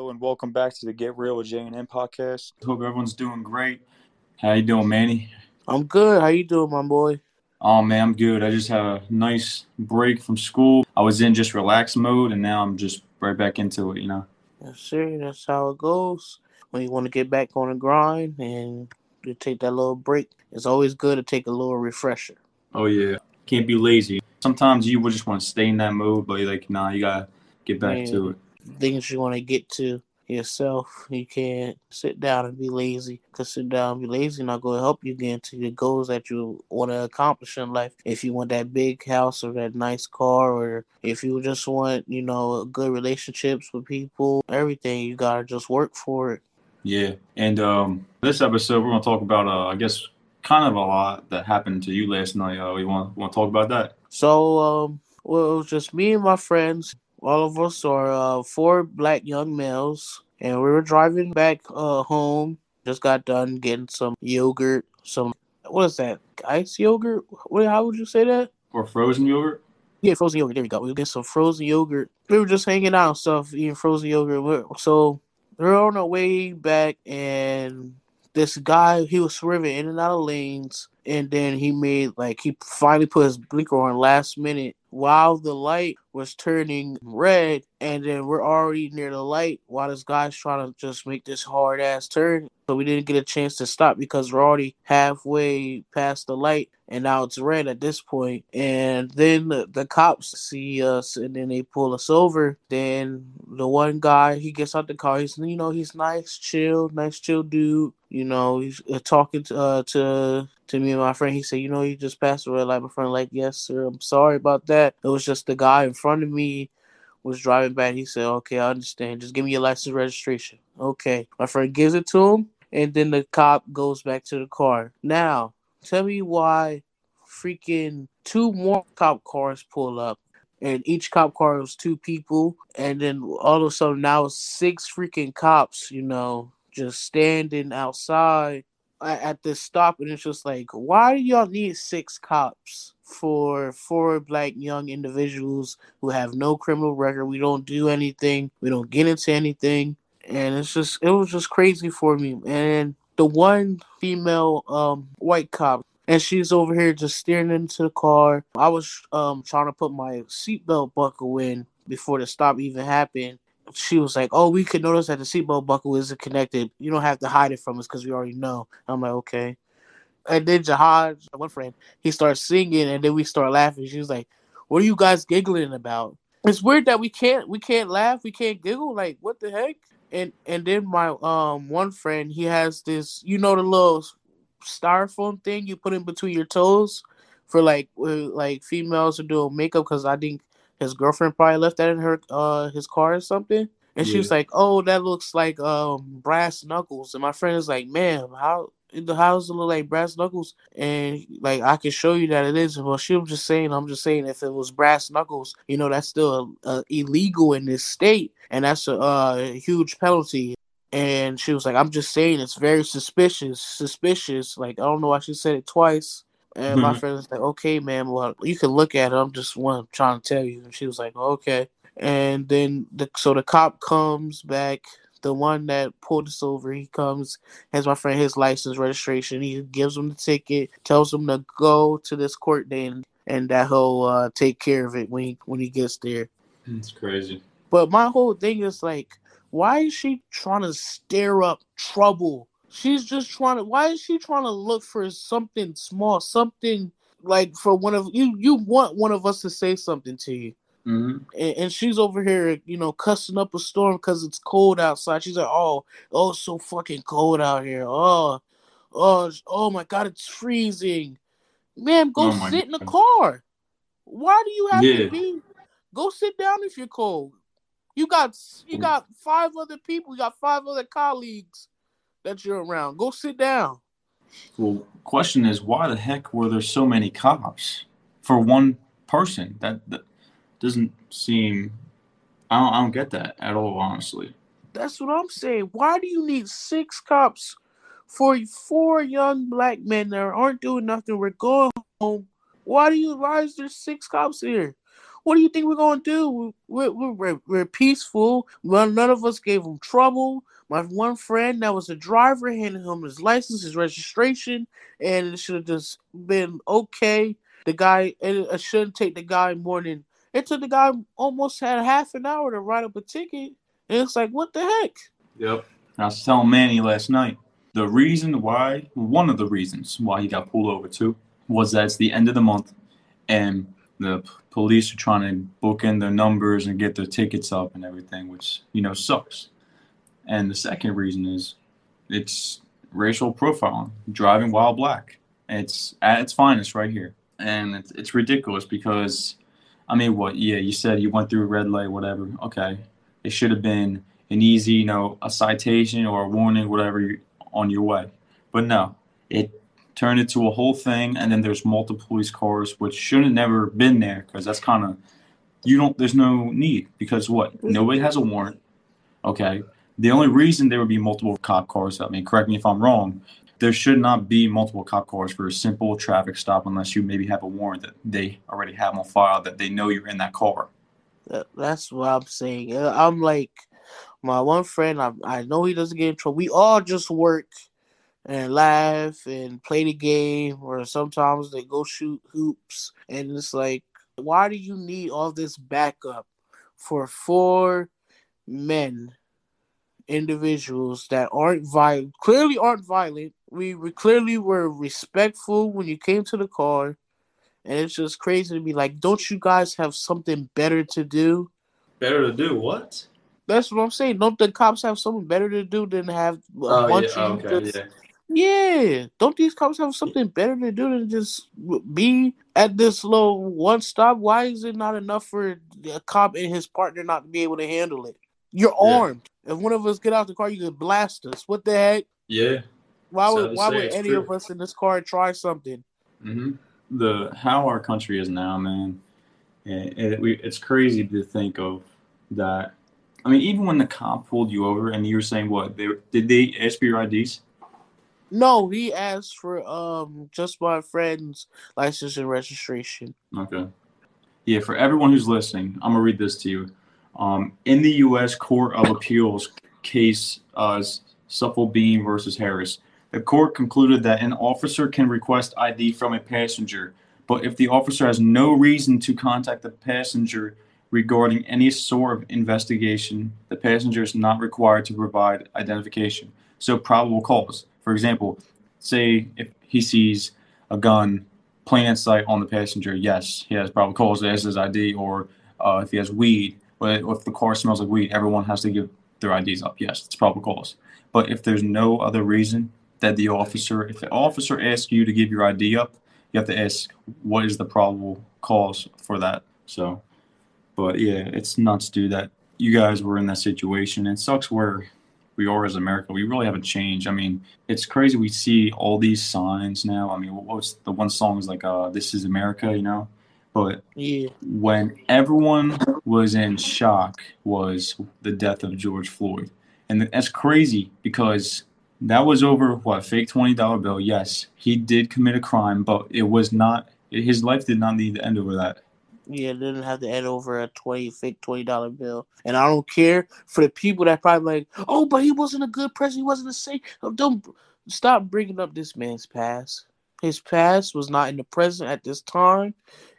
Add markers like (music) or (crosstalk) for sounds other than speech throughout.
Hello and welcome back to the Get Real with J and M podcast. Hope everyone's doing great. How you doing, Manny? I'm good. How you doing, my boy? Oh man, I'm good. I just had a nice break from school. I was in just relax mode, and now I'm just right back into it. You know. Yes, sir. That's how it goes. When you want to get back on the grind and you take that little break, it's always good to take a little refresher. Oh yeah, can't be lazy. Sometimes you would just want to stay in that mode, but you're like, nah, you gotta get back Man. to it. Things you want to get to yourself. You can't sit down and be lazy. Cause sit down and be lazy not going to help you get to your goals that you want to accomplish in life. If you want that big house or that nice car, or if you just want, you know, good relationships with people, everything you gotta just work for it. Yeah, and um, this episode we're gonna talk about, uh, I guess, kind of a lot that happened to you last night. Uh, we want want to talk about that. So, um, well, it was just me and my friends. All of us are uh, four black young males, and we were driving back uh, home. Just got done getting some yogurt, some what is that? Ice yogurt? What? How would you say that? Or frozen yogurt. Yeah, frozen yogurt. There we go. We get some frozen yogurt. We were just hanging out and stuff, eating frozen yogurt. So we're on our way back, and this guy he was swerving in and out of lanes, and then he made like he finally put his blinker on last minute while the light was turning red, and then we're already near the light while this guy's trying to just make this hard ass turn. So we didn't get a chance to stop because we're already halfway past the light and now it's red at this point. And then the, the cops see us and then they pull us over. Then the one guy he gets out the car. He's you know he's nice, chill, nice, chill dude. You know he's uh, talking to uh, to to me and my friend. He said, you know, you just passed red light. My friend like, yes sir. I'm sorry about that. It was just the guy in front of me was driving back. He said, okay, I understand. Just give me your license registration. Okay. My friend gives it to him. And then the cop goes back to the car. Now, tell me why freaking two more cop cars pull up. And each cop car was two people. And then all of a sudden now six freaking cops, you know, just standing outside at this stop. And it's just like, why do y'all need six cops? For four black young individuals who have no criminal record, we don't do anything, we don't get into anything, and it's just it was just crazy for me. And the one female um white cop and she's over here just staring into the car. I was um trying to put my seatbelt buckle in before the stop even happened. She was like, "Oh, we could notice that the seatbelt buckle isn't connected. You don't have to hide it from us because we already know." I'm like, "Okay." And then Jihad, one friend, he starts singing, and then we start laughing. She was like, "What are you guys giggling about?" It's weird that we can't we can't laugh, we can't giggle. Like, what the heck? And and then my um one friend, he has this, you know, the little styrofoam thing you put in between your toes for like like females to do makeup because I think his girlfriend probably left that in her uh his car or something. And she was like, "Oh, that looks like um brass knuckles." And my friend is like, "Ma'am, how the house it look like brass knuckles?" And like I can show you that it is. Well, she was just saying, I'm just saying, if it was brass knuckles, you know, that's still uh, illegal in this state, and that's a uh, huge penalty. And she was like, I'm just saying, it's very suspicious, suspicious. Like I don't know why she said it twice. And my Mhm. friend was like, "Okay, ma'am. Well, you can look at it. I'm just one trying to tell you." And she was like, "Okay." And then the so the cop comes back. The one that pulled us over, he comes, has my friend his license registration. He gives him the ticket, tells him to go to this court day, and, and that he'll uh, take care of it when he when he gets there. It's crazy. But my whole thing is like, why is she trying to stir up trouble? She's just trying to. Why is she trying to look for something small, something like for one of you? You want one of us to say something to you, hmm and, and she's over here, you know, cussing up a storm because it's cold outside. She's like, "Oh, oh, so fucking cold out here. Oh, oh, oh my god, it's freezing." Man, go Oh sit in the God. car. Why do you have Yeah. to be? Go sit down if you're cold. You got you got five other people. You got five other colleagues that you're around. Go sit down. Well, question is, why the heck were there so many cops for one person? That, that doesn't seem. I don't, I don't get that at all, honestly. That's what I'm saying. Why do you need six cops for four young black men that aren't doing nothing? We're going home. Why do you? Why is there six cops here? What do you think we're gonna do? We're we're, we're, we're peaceful. None of us gave them trouble. My one friend that was a driver handed him his license, his registration, and it should have just been okay. The guy, it shouldn't take the guy more than it took the guy almost had half an hour to write up a ticket. And it's like, what the heck? Yep. I was telling Manny last night the reason why, one of the reasons why he got pulled over too, was that it's the end of the month and the police are trying to book in their numbers and get their tickets up and everything, which, you know, sucks. And the second reason is it's racial profiling, driving while black. It's at its finest right here. And it's, it's ridiculous because, I mean, what? Yeah, you said you went through a red light, whatever. Okay. It should have been an easy, you know, a citation or a warning, whatever, you, on your way. But no, it turned into a whole thing, and then there's multiple police cars, which should have never been there because that's kind of you don't. There's no need because what? Mm-hmm. Nobody has a warrant. Okay, the only reason there would be multiple cop cars, I mean, correct me if I'm wrong, there should not be multiple cop cars for a simple traffic stop unless you maybe have a warrant that they already have on file that they know you're in that car. That's what I'm saying. Uh, I'm like, my one friend, I, I know he doesn't get in trouble. We all just work and laugh and play the game, or sometimes they go shoot hoops. And it's like, why do you need all this backup for four men individuals that aren't violent, clearly aren't violent. We, we clearly were respectful when you came to the car, and it's just crazy to be like, don't you guys have something better to do? Better to do what? That's what I'm saying. Don't the cops have something better to do than have a oh, bunch yeah. of okay, just, yeah. yeah. Don't these cops have something better to do than just be at this little one stop? Why is it not enough for a cop and his partner not to be able to handle it? You're Yeah. armed. If one of us get out the car, you could blast us. What the heck? Yeah. Why would why would any true. of us in this car try something? hmm The how our country is now, man. It, it, we, it's crazy to think of that. I mean, even when the cop pulled you over and you were saying what they did they ask for your IDs? No, he asked for um just my friend's license and registration. Okay. Yeah, for everyone who's listening, I'm gonna read this to you. Um, in the U.S. Court of Appeals case, uh, Suffolk Bean versus Harris, the court concluded that an officer can request ID from a passenger, but if the officer has no reason to contact the passenger regarding any sort of investigation, the passenger is not required to provide identification. So, probable cause. For example, say if he sees a gun plain in sight on the passenger, yes, he has probable cause. There's his ID, or uh, if he has weed, but if the car smells like weed, everyone has to give their IDs up. Yes, it's probable cause. But if there's no other reason that the officer, if the officer asks you to give your ID up, you have to ask what is the probable cause for that. So, but yeah, it's nuts, dude. That you guys were in that situation. It sucks where we are as America. We really haven't changed. I mean, it's crazy. We see all these signs now. I mean, what's the one song is like, uh, "This is America," you know. But Yeah. when everyone was in shock was the death of George Floyd. And that's crazy because that was over what fake twenty dollar bill. Yes, he did commit a crime, but it was not his life did not need to end over that. Yeah, didn't have to end over a twenty fake twenty dollar bill. And I don't care for the people that probably like, oh, but he wasn't a good president. He wasn't a saint. Don't stop bringing up this man's past. His past was not in the present at this time,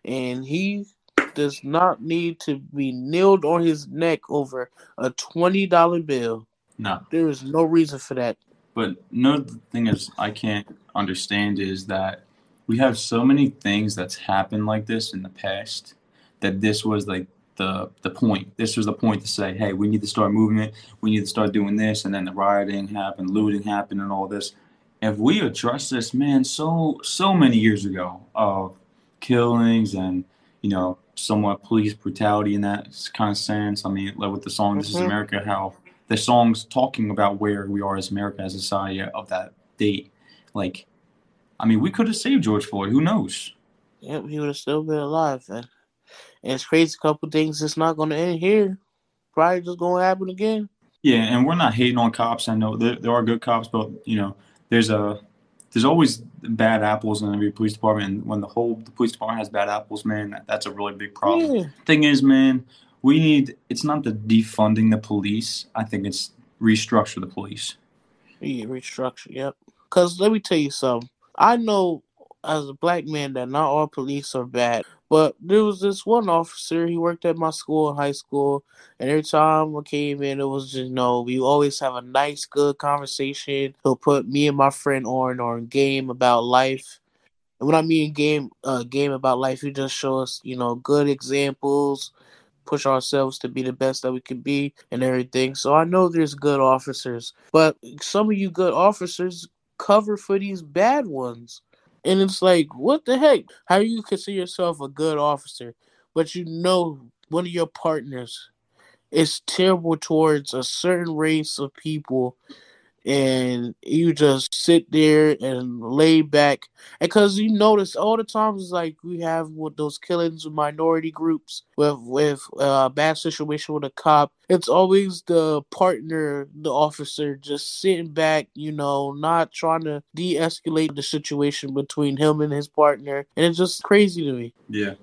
and he does not need to be kneeled on his neck over a twenty dollar bill. No. There is no reason for that. But no the thing is I can't understand is that we have so many things that's happened like this in the past that this was like the the point. This was the point to say, hey, we need to start moving it. We need to start doing this, and then the rioting happened, looting happened, and all this. If we addressed this, man, so so many years ago of killings and you know somewhat police brutality in that kind of sense. I mean, like with the song "This Is Mhm. America," how the song's talking about where we are as America, as a society of that date. Like, I mean, we could have saved George Floyd. Who knows? Yep, he would have still been alive. And, and it's crazy. A couple things. It's not going to end here. Probably just going to happen again. Yeah, and we're not hating on cops. I know there, there are good cops, but you know, there's a there's always bad apples in every police department. And when the whole the police department has bad apples, man, that, that's a really big problem. Yeah. Thing is, man, we need. It's not the defunding the police. I think it's restructure the police. Yeah, restructure. Yep. Because let me tell you something. I know as a black man that not all police are bad, but there was this one officer. He worked at my school in high school, and every time I came in, it was just you know we always have a nice, good conversation. He'll put me and my friend on on game about life. And when I mean game, uh, game about life, he just show us you know good examples, push ourselves to be the best that we can be, and everything. So I know there's good officers, but some of you good officers cover for these bad ones. And it's like, what the heck? How do you consider yourself a good officer, but you know one of your partners is terrible towards a certain race of people, and you just sit there and lay back? Because you notice all the times, like we have with those killings with minority groups, with with a uh, bad situation with a cop, it's always the partner, the officer, just sitting back, you know, not trying to de-escalate the situation between him and his partner, and it's just crazy to me. Yeah,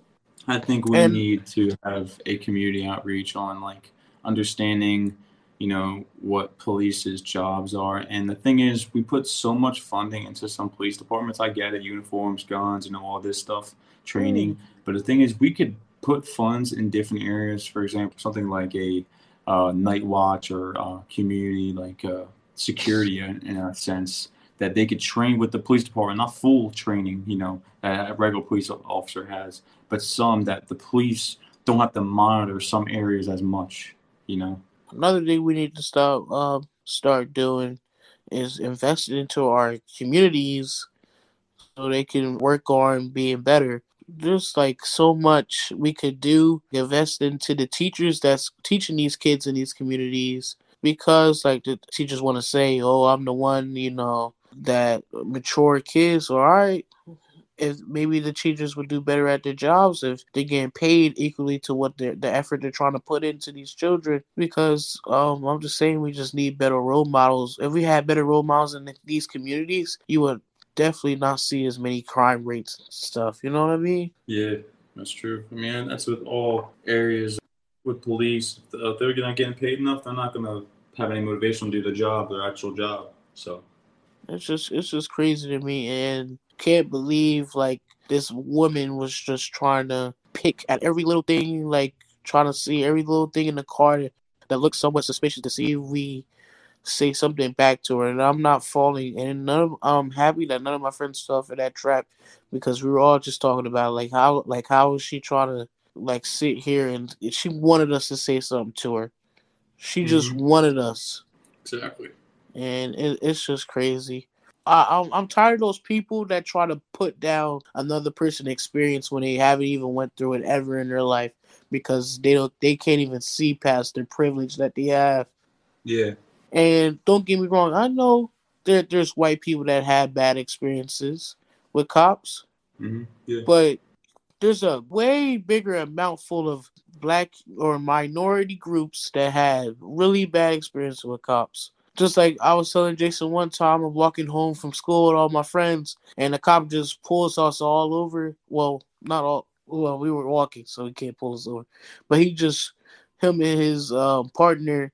I think we And- need to have a community outreach on like understanding, you know, what police's jobs are. And the thing is, we put so much funding into some police departments. I get it, uniforms, guns, you know, all this stuff, training. But the thing is, we could put funds in different areas. For example, something like a uh, night watch or uh, community like uh, security in, in a sense that they could train with the police department, not full training, you know, that a regular police officer has, but some that the police don't have to monitor some areas as much, you know. Another thing we need to start um start doing is investing into our communities so they can work on being better. There's like so much we could do. Invest into the teachers that's teaching these kids in these communities because like the teachers want to say, "Oh, I'm the one," you know, that mature kids. All right, if maybe the teachers would do better at their jobs if they're getting paid equally to what the effort they're trying to put into these children. Because um, I'm just saying we just need better role models. If we had better role models in these communities, you would definitely not see as many crime rates and stuff. You know what I mean? Yeah, that's true. I mean, that's with all areas with police. If they're not getting paid enough, they're not going to have any motivation to do the job, their actual job. So, It's just it's just crazy to me and can't believe like this woman was just trying to pick at every little thing, like trying to see every little thing in the car that, looks somewhat suspicious to see if we say something back to her. And I'm not falling and none of I'm happy that none of my friends fell for that trap because we were all just talking about like how like how is she trying to like sit here and she wanted us to say something to her. She just mm-hmm. wanted us exactly. and it, it's just crazy. I, I'm I'm tired of those people that try to put down another person's experience when they haven't even went through it ever in their life because they don't they can't even see past their privilege that they have. Yeah. And don't get me wrong, I know that there's white people that had bad experiences with cops, hmm Yeah. but there's a way bigger amount full of black or minority groups that had really bad experiences with cops. Just like I was telling Jason one time, I'm walking home from school with all my friends, and the cop just pulls us all over. Well, not all. Well, we were walking, so he can't pull us over. But he just, him and his um, partner,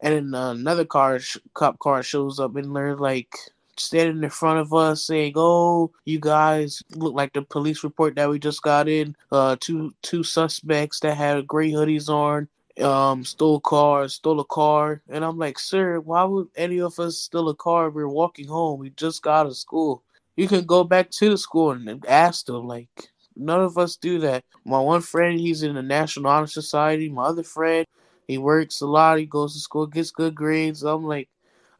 and another car, cop car shows up, and they're like standing in front of us saying, "Oh, you guys look like the police report that we just got in. Uh, two two suspects that had gray hoodies on, um, stole cars, stole a car." And I'm like, "Sir, why would any of us steal a car? We're walking home. We just got out of school. You can go back to the school and ask them. Like, none of us do that. My one friend, he's in the National Honor Society. My other friend, he works a lot. He goes to school, gets good grades. I'm like."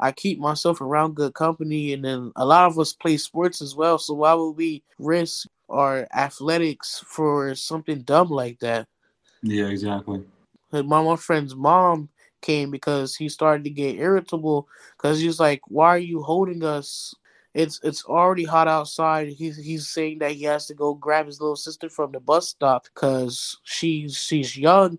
I keep myself around good company, and then a lot of us play sports as well. So why would we risk our athletics for something dumb like that? Yeah, exactly. My one friend's mom came because he started to get irritable because he's like, "Why are you holding us? It's it's already hot outside." He's he's saying that he has to go grab his little sister from the bus stop because she's she's young,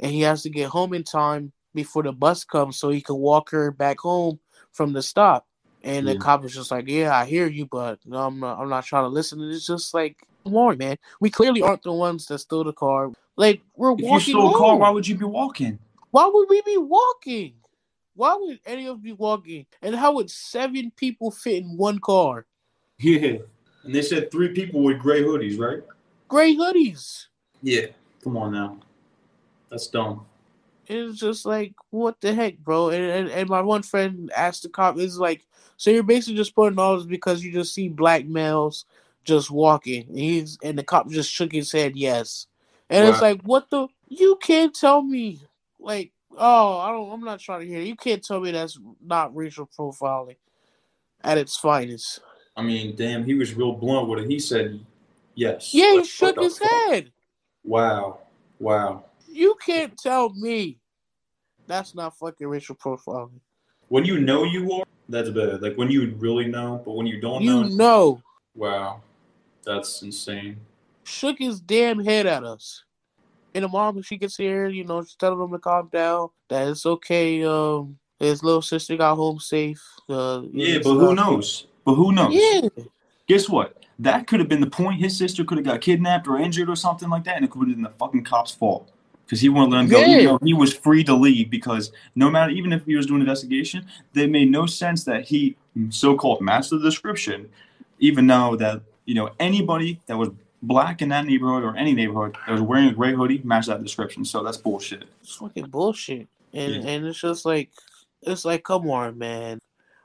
and he has to get home in time before the bus comes so he can walk her back home from the stop. And the cop was just like, "Yeah, I hear you, but I'm not. I'm not trying to listen." And it's just like, come on, man. We clearly aren't the ones that stole the car. Like we're If you walking stole a car, why would you be walking? Why would we be walking? Why would any of us be walking? And how would seven people fit in one car? Yeah. And they said three people with gray hoodies, right? Gray hoodies. Yeah. Come on now. That's dumb. It's just like, what the heck, bro? And, and and my one friend asked the cop, "Is like, so you're basically just putting all this because you just see black males just walking?" And he's and the cop just shook his head, yes. And it's like, what the? You can't tell me, like, oh, I don't. I'm not trying to hear. You can't tell me that's not racial profiling at its finest. I mean, damn, he was real blunt with it. He said yes. Yeah, he shook his fuck? head. Wow. Wow. You can't tell me that's not fucking racial profiling. When you know you are, that's bad. Like when you really know, but when you don't know You know, know, wow. That's insane. Shook his damn head at us. And the mom, when she gets here, you know, she's telling him to calm down, that it's okay. Um, his little sister got home safe. Uh, Yeah, but who knows? But who knows? Yeah, Guess what? That could have been the point. His sister could have got kidnapped or injured or something like that, and it could have been the fucking cop's fault because he wouldn't let him go. Yeah. Even though he was free to leave because no matter, even if he was doing an investigation, they made no sense that he so-called matched the description, even though that you know anybody that was black in that neighborhood or any neighborhood that was wearing a gray hoodie matched that description. So that's bullshit. it's fucking bullshit. And Yeah. and it's just like, it's like, come on, man.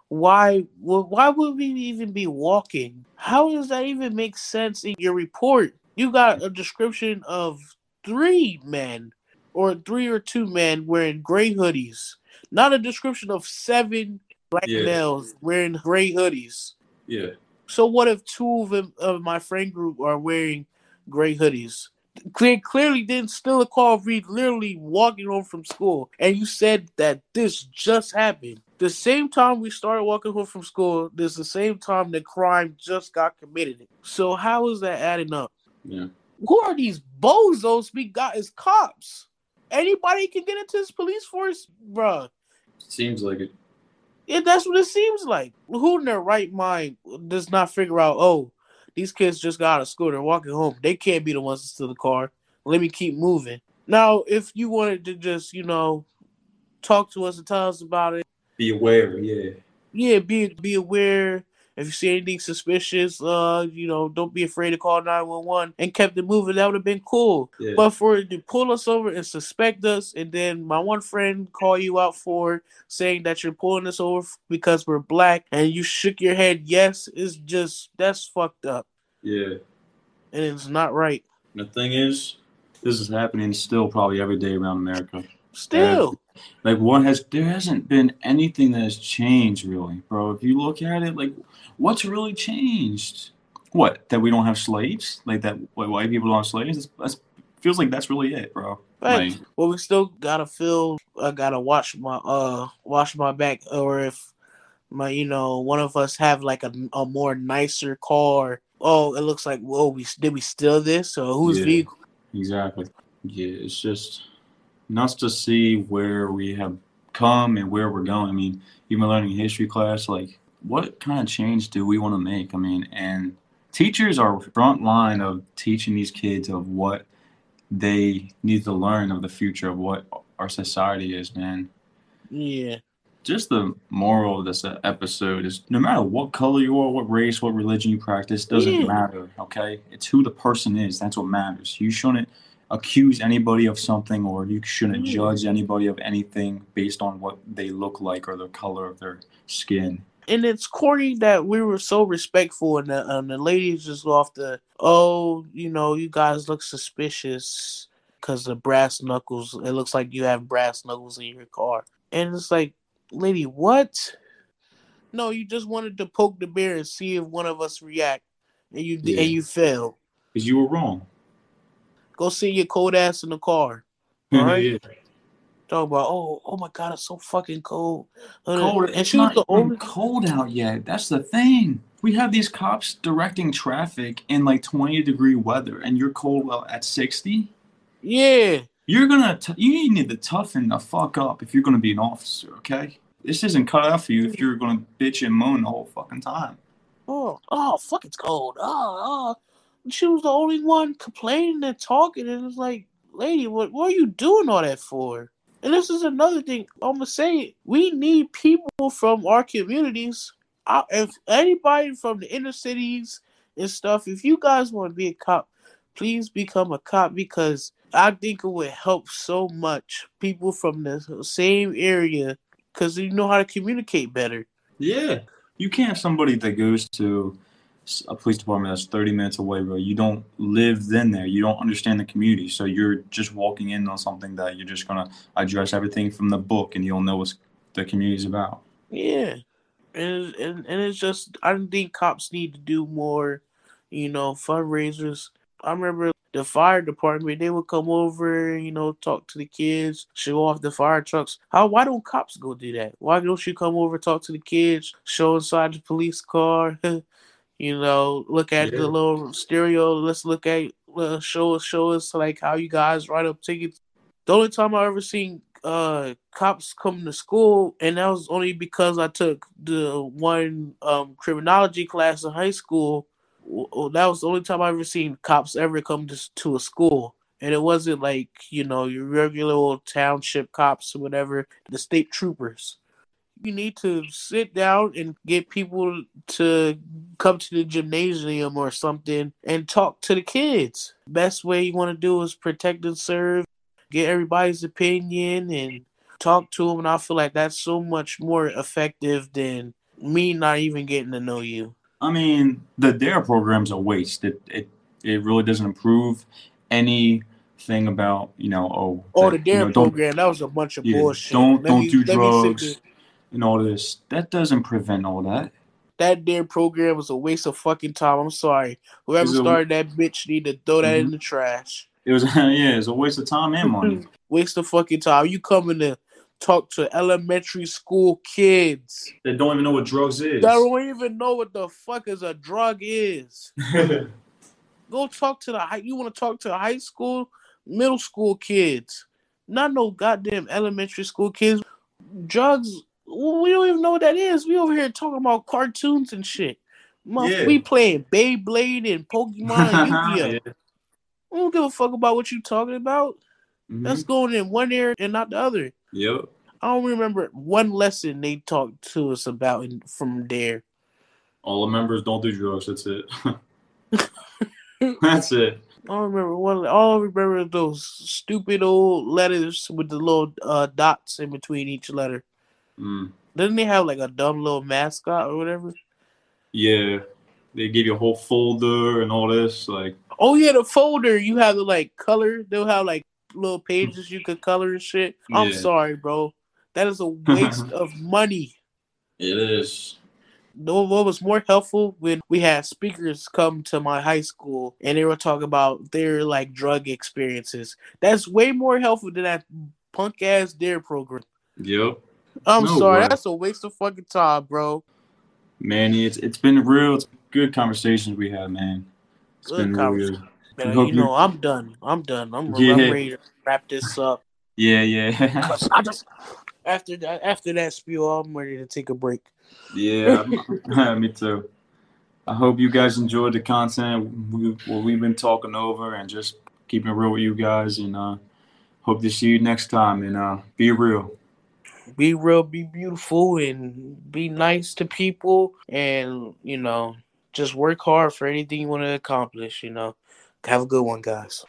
Why? wh- Why would we even be walking? How does that even make sense in your report? You got a description of three men, or three or two men wearing gray hoodies. Not a description of seven black Yeah. males wearing gray hoodies. Yeah. So what if two of them of my friend group are wearing gray hoodies? Clear, clearly didn't steal a car. We literally walking home from school, and you said that this just happened. The same time we started walking home from school, this the same time the crime just got committed. So how is that adding up? Yeah. Who are these bozos we got as cops? Anybody can get into this police force, bruh. Seems like it. Yeah, that's what it seems like. Who in their right mind does not figure out, oh, these kids just got out of school, they're walking home. They can't be the ones to steal the car. Let me keep moving. Now, if you wanted to just, you know, talk to us and tell us about it, Be aware. Yeah. yeah, be be aware. If you see anything suspicious, uh, you know, don't be afraid to call 911 and kept it moving. That would have been cool. Yeah. But for it to pull us over and suspect us, and then my one friend call you out for saying that you're pulling us over because we're black, and you shook your head yes, is just that's fucked up, yeah. and it's not right. The thing is, this is happening still probably every day around America. Still, Like what has there hasn't been anything that has changed really, bro. If you look at it, like what's really changed? What that we don't have slaves? Like that what, white people don't have slaves? That's, that's feels like that's really it, bro. Right. Like, well, we still gotta feel. I gotta watch my uh wash my back, or if my you know one of us have like a, a more nicer car. Oh, it looks like whoa, we did we steal this or whose Yeah. vehicle? exactly. Yeah, it's just nuts to see where we have come and where we're going. I mean, even learning history class, like what kind of change do we want to make? I mean, and teachers are front line of teaching these kids of what they need to learn of the future of what our society is, man. Yeah, Just the moral of this episode is no matter what color you are, what race, what religion you practice, doesn't Yeah. matter, okay? It's who the person is. That's what matters. You shouldn't accuse anybody of something or you shouldn't Yeah. judge anybody of anything based on what they look like or the color of their skin. and it's corny that we were so respectful, and the, and the ladies just go off the oh, you know, you guys look suspicious because the brass knuckles. It looks like you have brass knuckles in your car, and it's like, lady, what? No, you just wanted to poke the bear and see if one of us react, and you Yeah. and you failed. Because you were wrong. Go see your cold ass in the car. (laughs) All right. Yeah. Talk about oh oh my god, it's so fucking cold. Uh, cold. and It's she was not the even only. cold out yet. That's the thing. We have these cops directing traffic in like 20 degree weather, and you're cold out at 60. Yeah, You're gonna. T- you need to toughen the fuck up if you're gonna be an officer. Okay. this isn't cut out for you if you're gonna bitch and moan the whole fucking time. Oh, oh, fuck, it's cold. Oh, oh. She was the only one complaining and talking, and it's like, lady, what, what are you doing all that for? And this is another thing I'm gonna say: we need people from our communities. I, if anybody from the inner cities and stuff, if you guys want to be a cop, please become a cop because I think it would help so much people from the same area because you know how to communicate better. Yeah, you can't have somebody that goes to a police department that's 30 minutes away, bro. You don't live then there. You don't understand the community. So you're just walking in on something that you're just going to address everything from the book and you'll know what the community's about. Yeah. And, and, and it's just, I think cops need to do more, you know, fundraisers. I remember the fire department, they would come over, you know, talk to the kids, show off the fire trucks. How why don't cops go do that? Why don't you come over, talk to the kids, show inside the police car, (laughs) you know, look at yeah. the little stereo, let's look at uh, show us show us like how you guys write up tickets. The only time I ever seen uh cops come to school and that was only because I took the one um criminology class in high school that was the only time I ever seen cops ever come to, to a school. And it wasn't like, you know, your regular old township cops or whatever, the state troopers. You need to sit down and get people to come to the gymnasium or something and talk to the kids. Best way you want to do is protect and serve, get everybody's opinion and talk to them. And I feel like that's so much more effective than me not even getting to know you. I mean, the DARE program's a waste. It it it really doesn't improve any thing about you know oh oh the DARE you know, program that was a bunch of yeah, bullshit. Don't let don't me, do drugs and all this. That doesn't prevent all that. That damn program was a waste of fucking time. I'm sorry. Whoever started that bitch need to throw that mm-hmm. in the trash. It was (laughs) yeah, it's a waste of time and money. (laughs) waste of fucking time. You coming to talk to elementary school kids that don't even know what drugs is. That don't even know what the fuck is a drug is. (laughs) Go talk to the high. You want to talk to high school, middle school kids, not no goddamn elementary school kids. Drugs. We don't even know what that is. We over here talking about cartoons and shit. Yeah. We playing Beyblade and Pokemon and (laughs) Yu-Gi-Oh. yeah. We don't give a fuck about what you talking about. Mm-hmm. That's going in one ear and not the other. Yep. I don't remember one lesson they talked to us about in, from there. All the members don't do drugs. That's it. (laughs) (laughs) that's it. I don't remember one. All I remember those stupid old letters with the little uh, dots in between each letter. Mm. Didn't they have like a dumb little mascot or whatever? Yeah, they give you a whole folder and all this. Like, oh yeah, the folder you have to like color. They'll have like little pages you could color and shit. I'm sorry, bro. That is a waste (laughs) of money. It is. No, what was more helpful when we had speakers come to my high school and they were talking about their like drug experiences. That's way more helpful than that punk ass DARE program. Yep. I'm no sorry, way. that's a waste of fucking time, bro. Manny, it's it's been real. It's good conversations we had, man. It's good been real. Man, you know, I'm done. I'm done. I'm, yeah. I'm ready to wrap this up. Yeah, yeah. (laughs) I just after that after that spiel, I'm ready to take a break. (laughs) Yeah, me too. I hope you guys enjoyed the content we, what we've been talking over and just keeping it real with you guys. And uh, hope to see you next time. And uh, be real. Be real, be beautiful, and be nice to people. And, you know, just work hard for anything you want to accomplish, you know. Have a good one, guys.